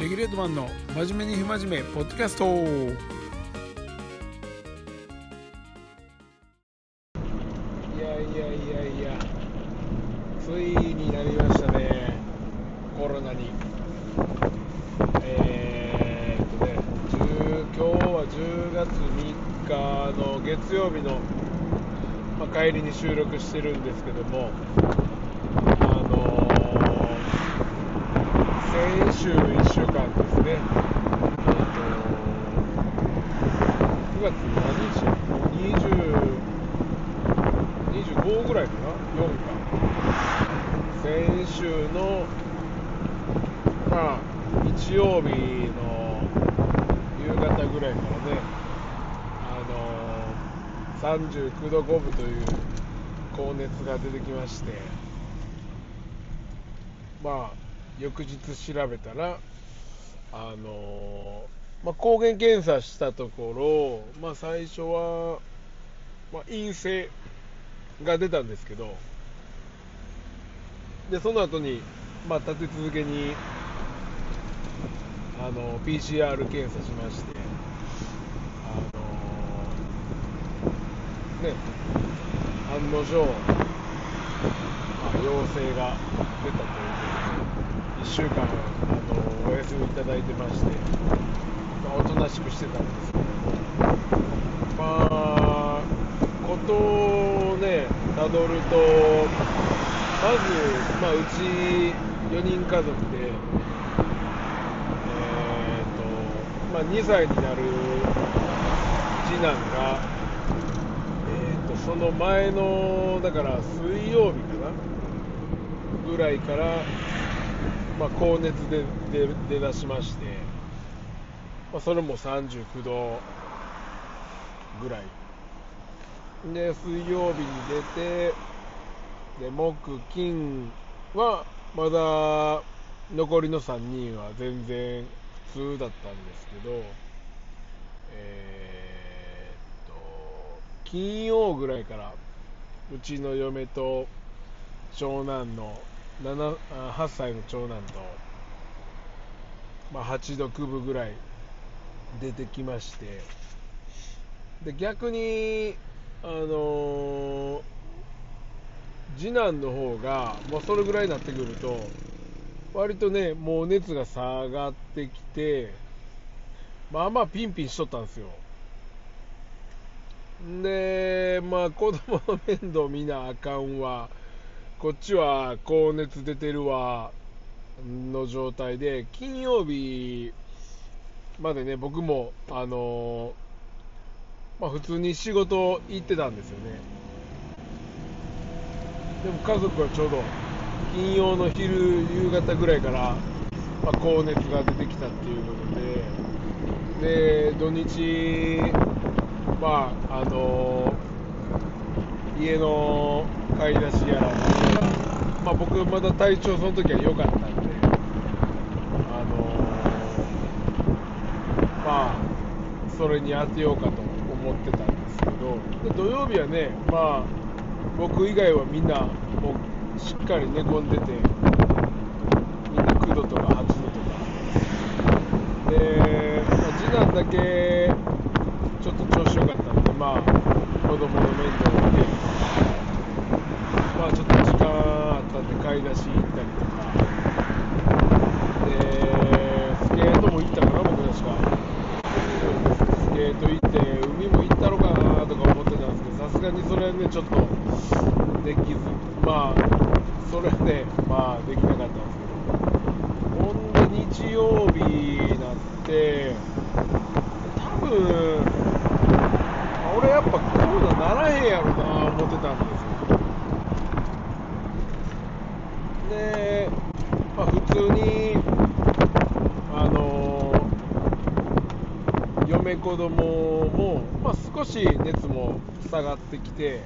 レギュレートマンの真面目に不真面目ポッドキャスト。いやいやいやいやついになりましたね。コロナに。えー、っとね今日は10月3日の月曜日の、まあ、帰りに収録してるんですけどもあのー先週1週間ですね、えっと9月何日20 25ぐらいかな？4か先週のまあ日曜日の夕方ぐらいからねあの39度5分という高熱が出てきましてまあ翌日調べたらあのまあ、抗原検査したところ、まあ、最初は、まあ、陰性が出たんですけどでその後に、まあ、立て続けにあの PCR 検査しましてあのね案の定、まあ、陽性が出たという1週間あのお休みいただいてまして、まあ、おとなしくしてたんですけどまあことをねたどるとまず、まあ、うち4人家族でえーとまあ、2歳になる次男が、えーとその前のだから水曜日かなぐらいからまあ、高熱で出出だしまして、まあ、それも39度ぐらい。で水曜日に出てで木金はまだ残りの3人は全然普通だったんですけどえー、っと金曜ぐらいからうちの嫁と長男の8歳の長男と、まあ、8度9分ぐらい出てきましてで逆に、あのー、次男の方が、まあ、それぐらいになってくると割とねもう熱が下がってきてまあまあピンピンしとったんですよ。でまあ子供の面倒見なあかんわ。こっちは高熱出てるわの状態で金曜日までね僕もあのまあ、普通に仕事行ってたんですよね。でも家族はちょうど金曜の昼夕方ぐらいから、まあ、高熱が出てきたっていうことでで土日まああの家の買い出しやらまあ、僕まだ体調その時は良かったんであのー、まあそれに当てようかと思ってたんですけど土曜日はねまあ僕以外はみんなもうしっかり寝込んでてみんな9度とか8度とか。で、まあ、次男だけちょっと調子良かったんでまあ子供の面倒を見てまあちょっと時間あったんで買い出し行ってりとかでスケートも行ったかな僕確かスケート行って海も行ったのかなとか思ってたんですけどさすがにそれはねちょっとできずまあそれはねまあできなかったんですけどほんで日曜日になって多分俺やっぱコロナならへんやろな思ってたんですよで、まあ、普通に、あの、嫁子供も、まあ、少し熱も下がってきて、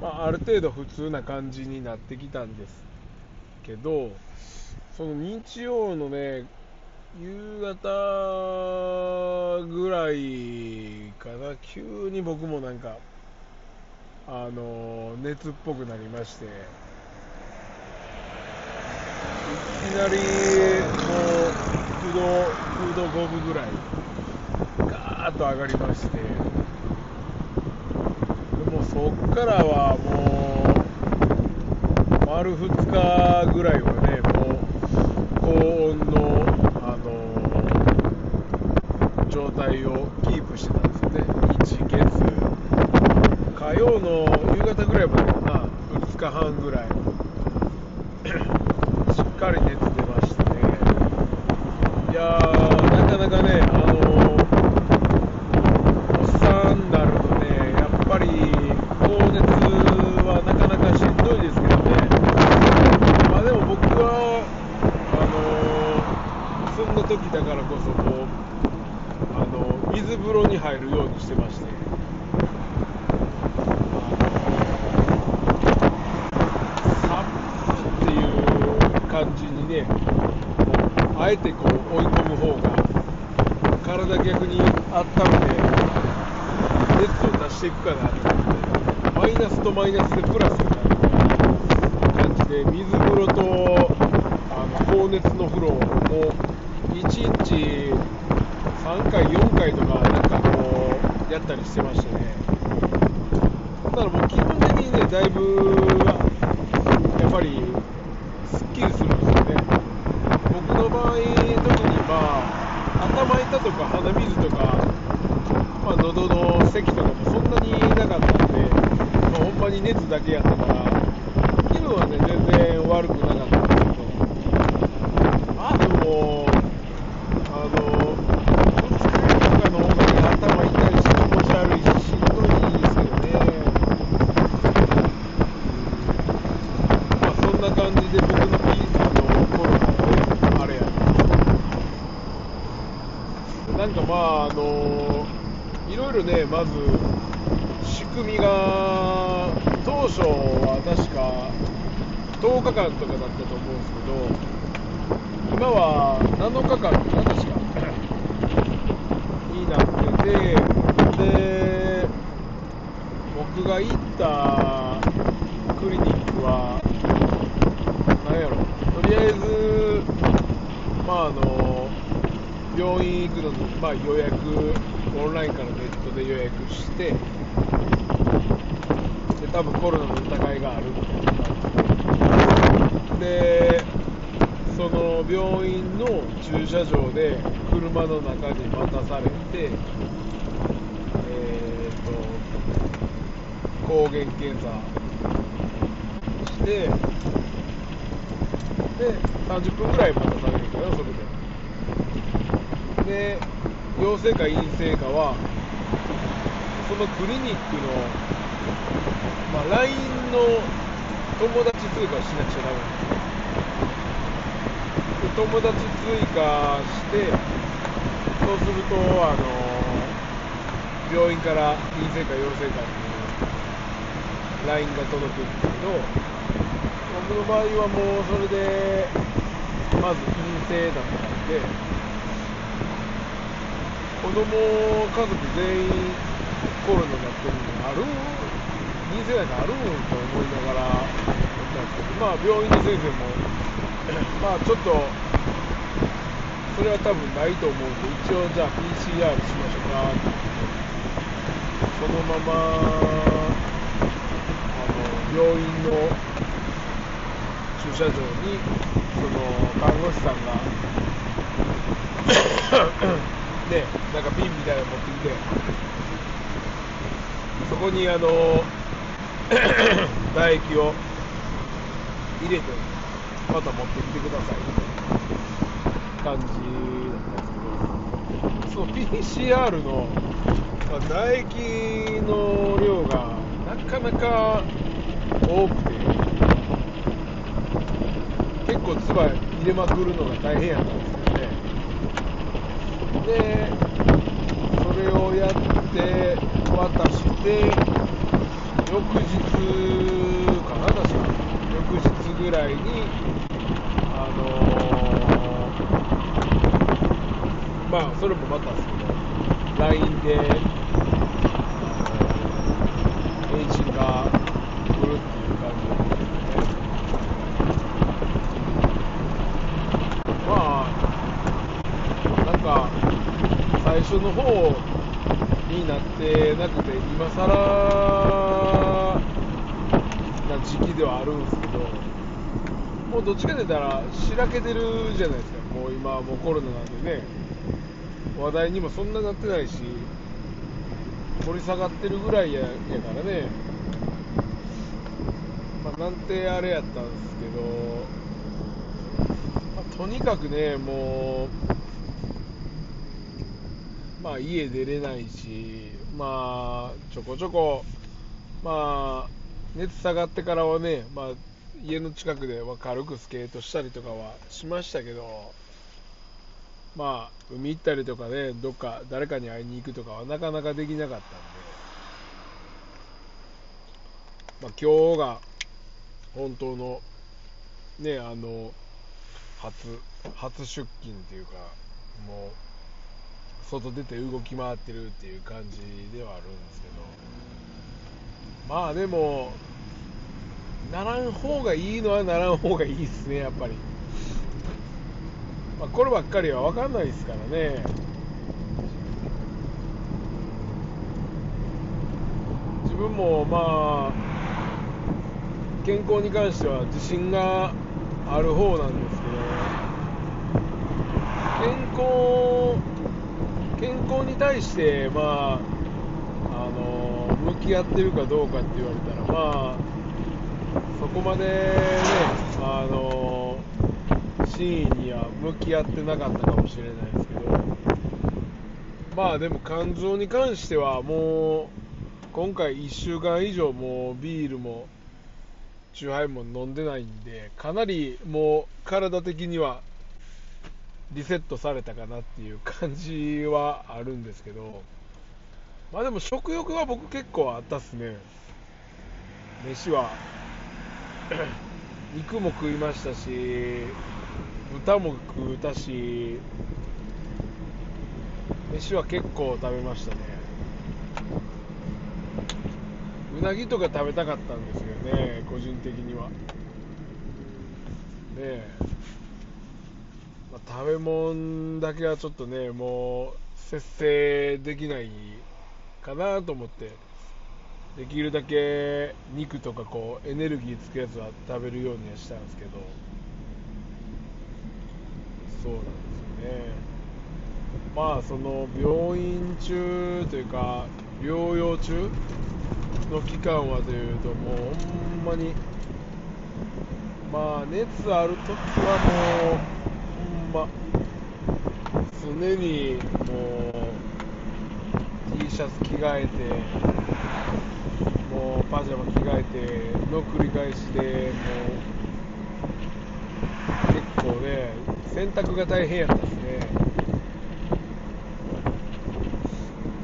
まあ、ある程度普通な感じになってきたんですけど、その日曜のね、夕方ぐらいかな、急に僕もなんか、あの熱っぽくなりまして、いきなりもう9度9度5分ぐらいガーッと上がりましてでもそっからはもう丸2日ぐらいはねもう高温の、あの状態をキープしてたんですよね。1月。火曜の夕方ぐらいまでかな。2日半ぐらい。しっかり熱出まして。ねいやーなかなかねあのおっさんになるとねやっぱり高熱はなかなかしんどいですけどねまあでも僕はあのそんな時だからこそこうあの水風呂に入るようにしてましてっていう感じにね、あえてこう追い込む方が、体逆に温めて、熱を出していくかなと思って、マイナスとマイナスでプラスになる感じで、水風呂とあの高熱の風呂を1日3回、4回とか、なんかこう、やったりしてましてね。だからもう気分的にね、だいぶやっぱりすっきりするんですよね。僕の場合、特にまあ、頭痛とか鼻水とか、まあ、喉の咳とかもそんなになかったんで、まあ、ほんまに熱だけやったから、気分はね、全然悪くなかったんですけど、あともう、あの、二日酔いとかの方がね、頭痛いし、気持ち悪いし、しんどいですけどね。まあ、そんな感じで僕のピースのコロナのあれやなんかまああのいろいろねまず仕組みが当初は確か10日間とかだったと思うんですけど今は7日間かな確かになっててで僕が行ったクリニックはなんやろ。とりあえずまああの病院行くのに、まあ、予約オンラインからネットで予約してで多分コロナの疑いがあるみたいな感じでその病院の駐車場で車の中に待たされてえー、と抗原検査してで30分ぐらい待たされるんだよそれで。で陽性か陰性かはそのクリニックの、まあ、LINE の友達追加しなくちゃダメなんですよ。友達追加してそうするとあの病院から陰性か陽性かっていう LINE が届くんですけど僕の場合はもうそれでまず陰性だったんで子供家族全員コロナになってるのある陰性なんかあるんと思いながらやったんですけどまあ病院の先生もまあちょっとそれは多分ないと思うんで一応じゃあ PCR しましょうか。って言ってそのままあの病院の駐車場にその看護師さんがねなんか瓶みたいなの持ってきて。そこにあの 唾液を入れてまた持ってきてください。みたいな感じだったんですけど。その PCR のまあ唾液の量がなかなか多くて。結構唾入れまくるのが大変やったでそれをやって渡して翌日かな確か。翌日ぐらいにあのーまあそれもまたですけど LINE であの返信が来るっていう感じなんですよねまあ初の方になってなくて今更な時期ではあるんですけどもうどっちかと言ったらしらけてるじゃないですか。もう今もうコロナなんでね。話題にもそんななってないし掘り下がってるぐらいややからね。まあなんてあれやったんですけど、まあとにかくねもうまあ家出れないしまあちょこちょこまあ熱下がってからはね、まあ、家の近くで軽くスケートしたりとかはしましたけどまあ海行ったりとかねどっか誰かに会いに行くとかはなかなかできなかったんで、まあ、今日が本当のねあの初初出勤っていうかもう外出て動き回ってるっていう感じではあるんですけど。まあでもならん方がいいのはならん方がいいですねやっぱり、まあ、こればっかりは分かんないですからね。自分もまあ健康に関しては自信がある方なんですけど。健康健康に対してまああの向き合ってるかどうかって言われたらまあそこまでねあの真意には向き合ってなかったかもしれないですけど。まあでも肝臓に関してはもう今回1週間以上もうビールもチューハイも飲んでないんでかなりもう体的にはリセットされたかなっていう感じはあるんですけど。まあでも食欲は僕結構あったっすね。飯は。肉も食いましたし豚も食うたし飯は結構食べましたね。うなぎとか食べたかったんですよね個人的には。ねえ、まあ食べ物だけはちょっとねもう節制できないかなと思って。できるだけ肉とかこうエネルギーつくやつは食べるようにはしたんですけど。そうなんですよね。まあその病院中というか療養中の期間はというともうほんまにまあ熱ある時はもうま常にもう T シャツ着替えてもうパジャマ着替えての繰り返しでもう結構ね洗濯が大変やったですね。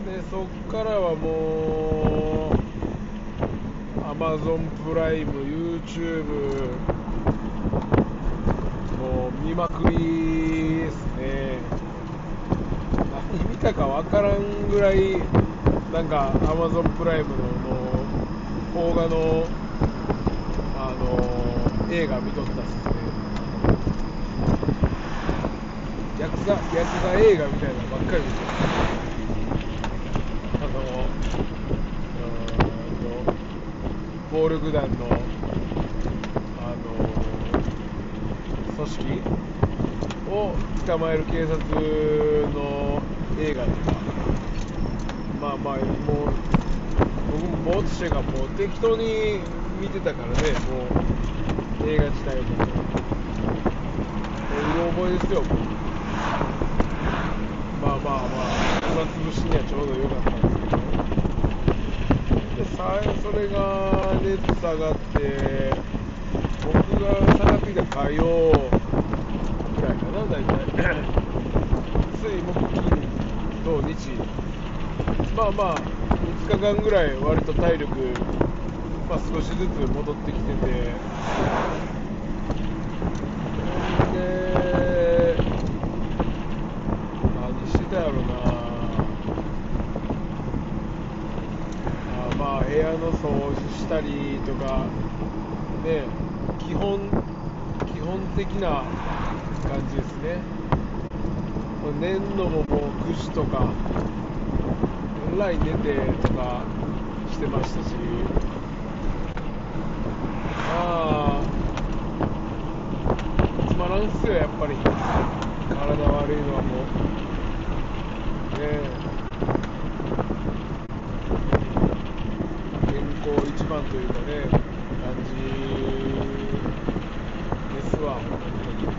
でそっからはもう Amazon プライム YouTube 見まくりですね。何見たかわからんぐらいなんか Amazon プライムの邦画の、あの映画見とったっすね。ヤクザヤクザ映画みたいなのばっかり見てあのうーんと暴力団のあの組織を捕まえる警察の映画とか。まあまあもう僕もぼーっとしてるからもう適当に見てたからねもう映画自体も。もううろ覚えですよもう。まあまあまあ暇つぶしにはちょうど良かったんですけど。でさそれが熱下がって僕が下がってきた火曜な大体水木金土日。まあまあ2日間ぐらい割と体力、まあ、少しずつ戻ってきてて。で何してたやろな。あまあ部屋の掃除したりとか。ね基本基本的な感じですね。寝んのももう9時とかえらい寝てとかしてましたし。まあつまらんっすよやっぱり。体悪いのはもう。ねえ。健康一番というかね感じですわ本当に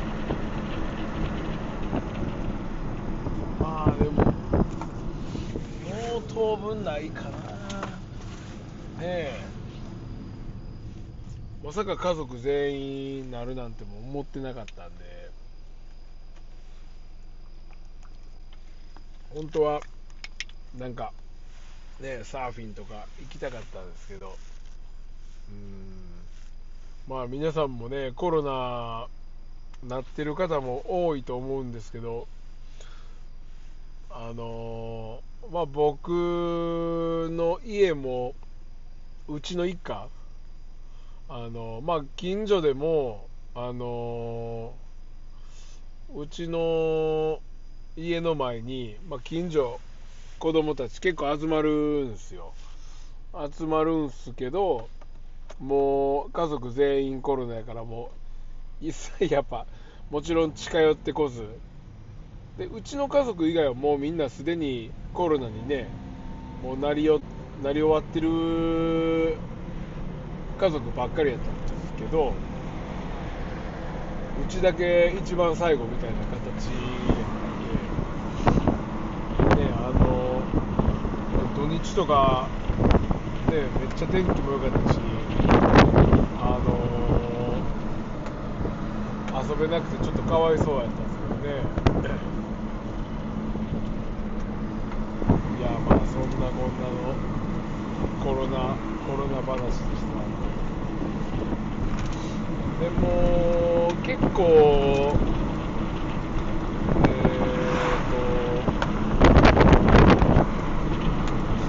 まあでもも当分ないかな。ねえ。まさか家族全員なるなんても思ってなかったんで。本当はなんかねサーフィンとか行きたかったんですけど。うん。まあ皆さんもねコロナなってる方も多いと思うんですけど。あのーまあ僕の家もうちの一家あのまあ近所でもあのうちの家の前に、まあ、近所子供たち結構集まるんですよ。集まるんすけどもう家族全員コロナやからもう一切やっぱもちろん近寄ってこず。でうちの家族以外はもうみんなすでにコロナにねもうなりよなり終わってる家族ばっかりやったんですけどうちだけ一番最後みたいな形やったんでねあの土日とかねめっちゃ天気も良かったしあの遊べなくてちょっとかわいそうやったんですけどねいやまあそんなこんなのコロナコロナ話でした。でも結構えーと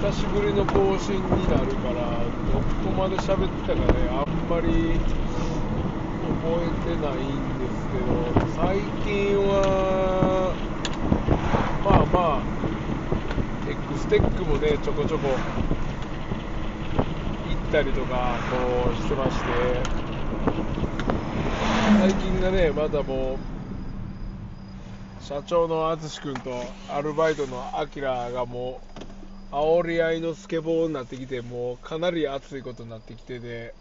久しぶりの更新になるからどこまで喋ってたかねあんまり覚えてないんですけど最近はまあまあエクステックもねちょこちょこ行ったりとかこうしてまして。最近がねまだもう社長の淳君とアルバイトのアキラがもう煽り合いのスケボーになってきてもうかなり熱いことになってきてて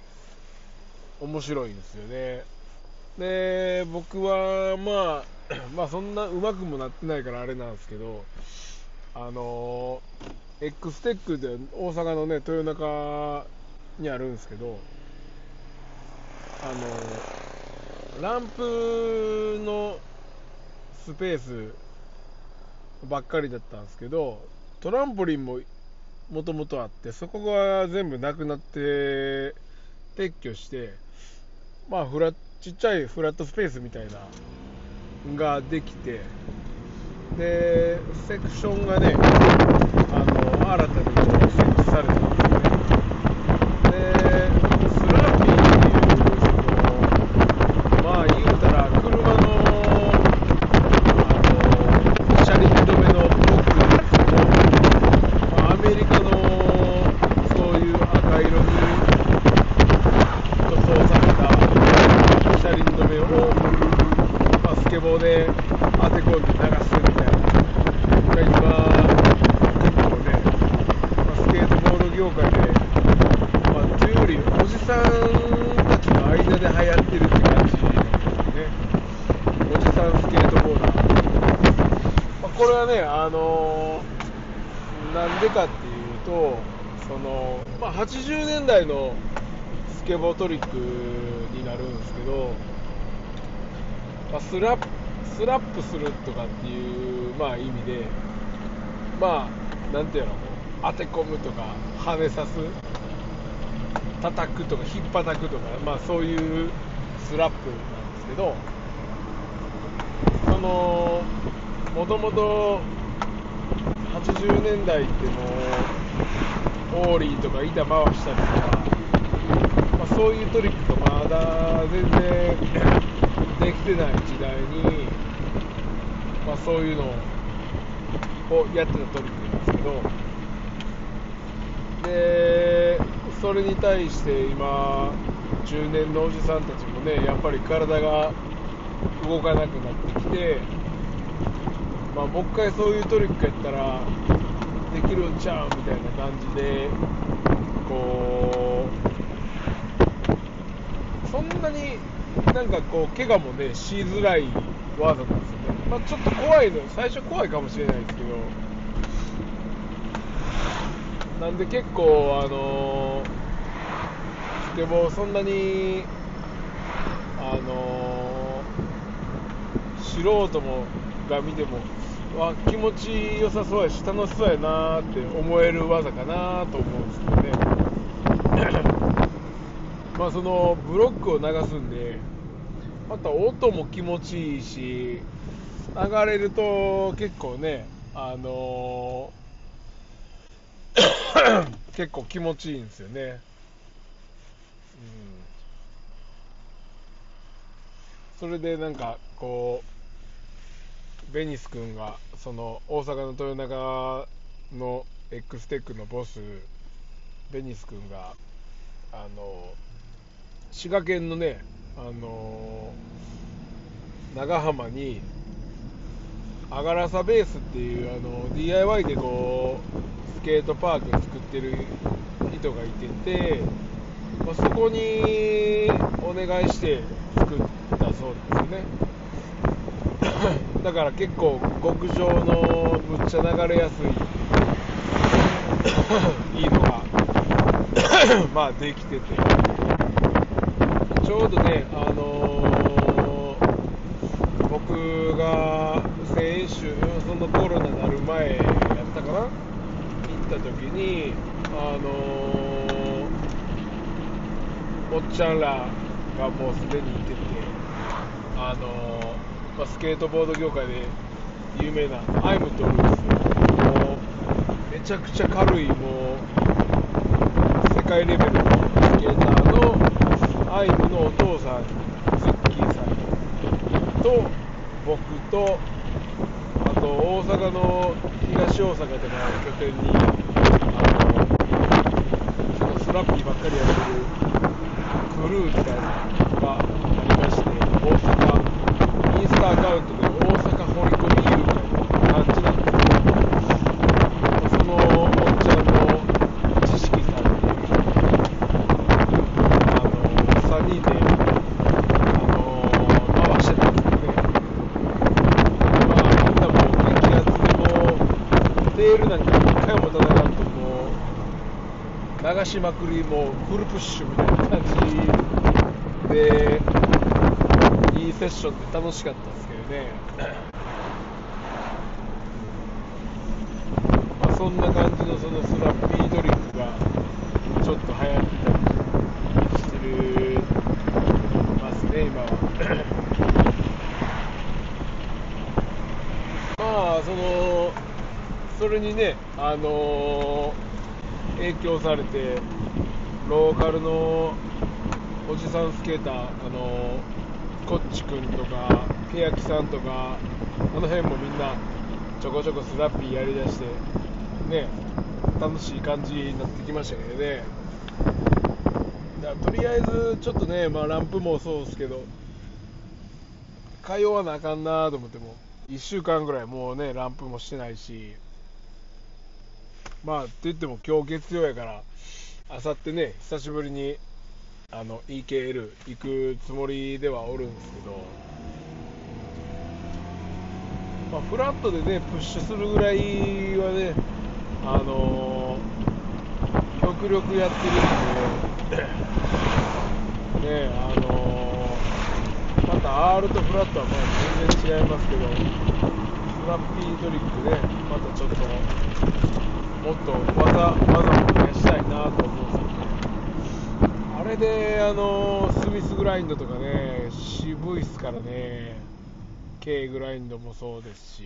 面白いんですよね。で僕はまあ まあそんなうまくもなってないからあれなんですけどあの X テックで大阪のね豊中にあるんですけどあのランプのスペースばっかりだったんですけどトランポリンももともとあってそこが全部なくなって撤去してまあフラちっちゃいフラットスペースみたいなができてでセクションがねあの新たにこう設されたんですよねでスラーピーっていうそのまあ言うたら車のあの車輪止めのボックなんですけど、まあ、アメリカのそういう赤色に塗装された車輪止めを、まあ、スケボーで当て込んで流すみたいなのが今結構ね、まあ、スケートボード業界で、まあ、というよりおじさんたちの間で流行ってるって感じですよねおじさんスケートボーダー、まあ、これはねあのなんでかっていうとその、まあ、80年代のスケボートリックになるんですけど、まあ、スラップスラップするとかっていう、まあ、意味でまあなんていうの当て込むとか跳ねさす叩くとか引っ叩くとか、まあ、そういうスラップなんですけどそのもともと80年代ってもうオーリーとか板回したりとか、まあ、そういうトリックがまだ全然できてない時代に、まあ、そういうのをやってたトリックなんですけどでそれに対して今中年のおじさんたちもねやっぱり体が動かなくなってきて、まあ、もう一回そういうトリックやったらできるんちゃうみたいな感じでこうそんなになんかこう怪我もねしづらい技なんですよね、まあ、ちょっと怖いの最初怖いかもしれないですけど。なんで結構あのスケボーそんなにあの素人もが見てもわ気持ちよさそうやし楽しそうやなって思える技かなと思うんですけどね。まあそのブロックを流すんでまた音も気持ちいいし流れると結構ねあのー 結構気持ちいいんですよね、うん、それでなんかこうベニス君がその大阪の豊中の X テックのボスベニス君があの滋賀県のねあの長浜にアガラサベースっていうあの DIY でこうスケートパーク作ってる人がいてて、まあ、そこにお願いして作ったそうなんですよね。だから結構極上のむっちゃ流れやすいいいのがまあできてて。ちょうどねあのー、僕が先週そのコロナになる前やったかな？行った時にあのー、おっちゃんらがもうすでにいててあのーまあ、スケートボード業界で有名なアイムとルースもうめちゃくちゃ軽いもう世界レベルのスケーターアイムのお父さんズッキーさんと僕とあと大阪の東大阪での拠点にあのスラッピーばっかりやってるクルーみたいなのがありまして大阪インスタアカウントで大阪掘り込みいるみたいな感じなんですけど、そのおっちゃんの知識さんに、あの、3人で、あの、回してたんですけどね。まあ、みんなもう激アツでもう、テールなんか一回も叩かんともう、流しまくりもフルプッシュみたいな感じで、いいセッションで楽しかったですけどね、まあ、そんな感じのそのスラッピードリンクがちょっと流行ったりしてるますね今は。まあそのそれにねあの影響されてローカルのおじさんスケーターあのこっちくんとかけやきさんとかあの辺もみんなちょこちょこスラッピーやりだしてね楽しい感じになってきましたけどね。だとりあえずちょっとね、まあ、ランプもそうですけど通わなあかんなと思っても1週間ぐらいもうねランプもしてないし。まあって言っても今日月曜やからあさってね久しぶりにあの EKL 行くつもりではおるんですけど、まあ、フラットでねプッシュするぐらいはねあのー、極力やってるんでねあのー、また R とフラットはまあ全然違いますけどフラッピートリックねまたちょっともっと技技も増やしたいなと思うんですけど。あれで、あのスミスグラインドとかね、渋いっすからね、K グラインドもそうですし、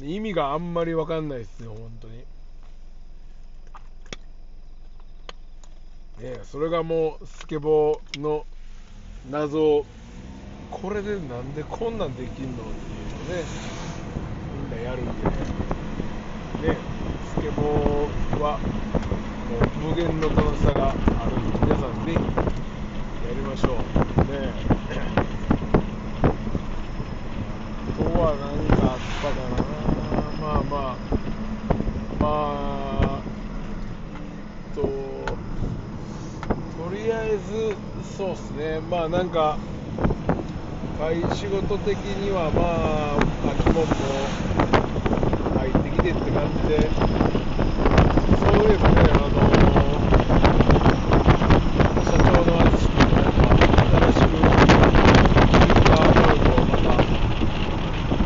うん、意味があんまり分かんないですよ、本当に。ね、それがもうスケボーの謎を。これでなんでこんなんできんのっていうのね。やるんで。ね。スケボーはもう無限の楽しさがあるんで皆さんぜひやりましょう。ね。あとは何かあったかなまあまあまあととりあえずそうっすね。まあなんか会仕事的にはまあ秋元も入ってって感じでそういえばねあの社長の淳君がなんか新しくツイッターアカウントをまた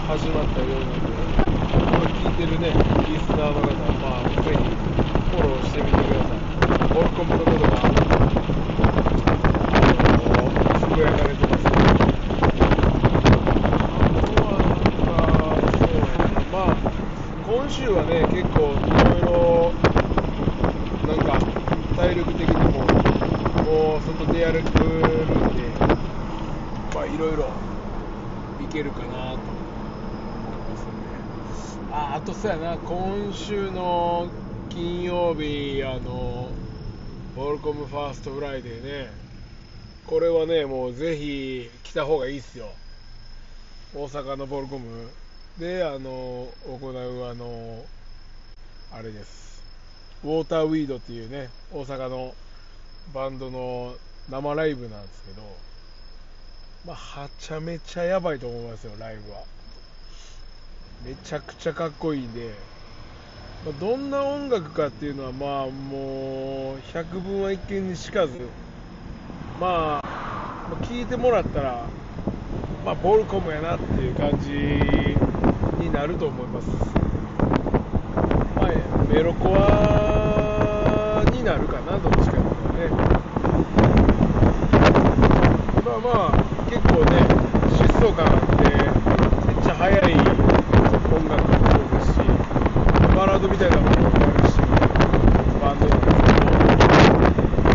始まったようなのでこれ聞いてるねリスナーの方はまあぜひフォローしてみてくださいボルコムのことがあのつぶやかれてますのであとはなんかそうやねまあ今週はね結構いろいろなんか体力的にももう外出歩くんでまあいろいろいけるかなと思いますんでああとそうやな今週の金曜日あの Volcom First Friday ねこれはねもうぜひ来た方がいいっすよ。大阪のボールコム。であの行うあのあれです。ウォーターウィードっていうね大阪のバンドの生ライブなんですけどまあはちゃめちゃやばいと思いますよライブは。めちゃくちゃかっこいいんで、まあどんな音楽かっていうのはまあもう百聞は一見にしかず。まあ聞いてもらったらまあボルコムやなっていう感じになると思います。まあメロコアになるかなどっちかというとね。まあまあ結構ね疾走感あってめっちゃ速い音楽もそうですしバラードみたいなものもあるしバンドなんですけどめ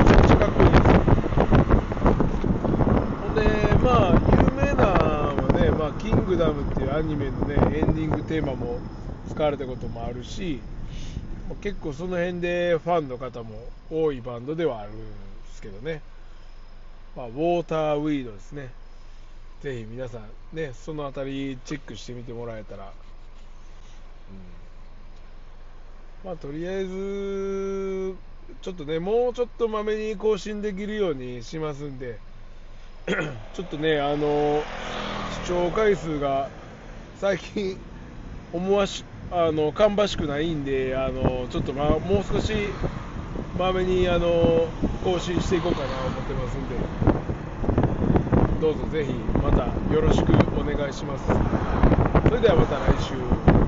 ちゃくちゃかっこいいですよほんでまあ有名なのはね、まあ、キングダムっていうアニメのねエンディングテーマも使われたこともあるし結構その辺でファンの方も多いバンドではあるんですけどね、まあ、ウォーターウィードですね。ぜひ皆さんねそのあたりチェックしてみてもらえたら、うん、まあとりあえずちょっとねもうちょっとまめに更新できるようにしますんで。ちょっとねあの視聴回数が最近思わしあの芳しくないんであのちょっと、ま、もう少しまめにあの更新していこうかなと思ってますんで。どうぞぜひまたよろしくお願いします。それではまた来週。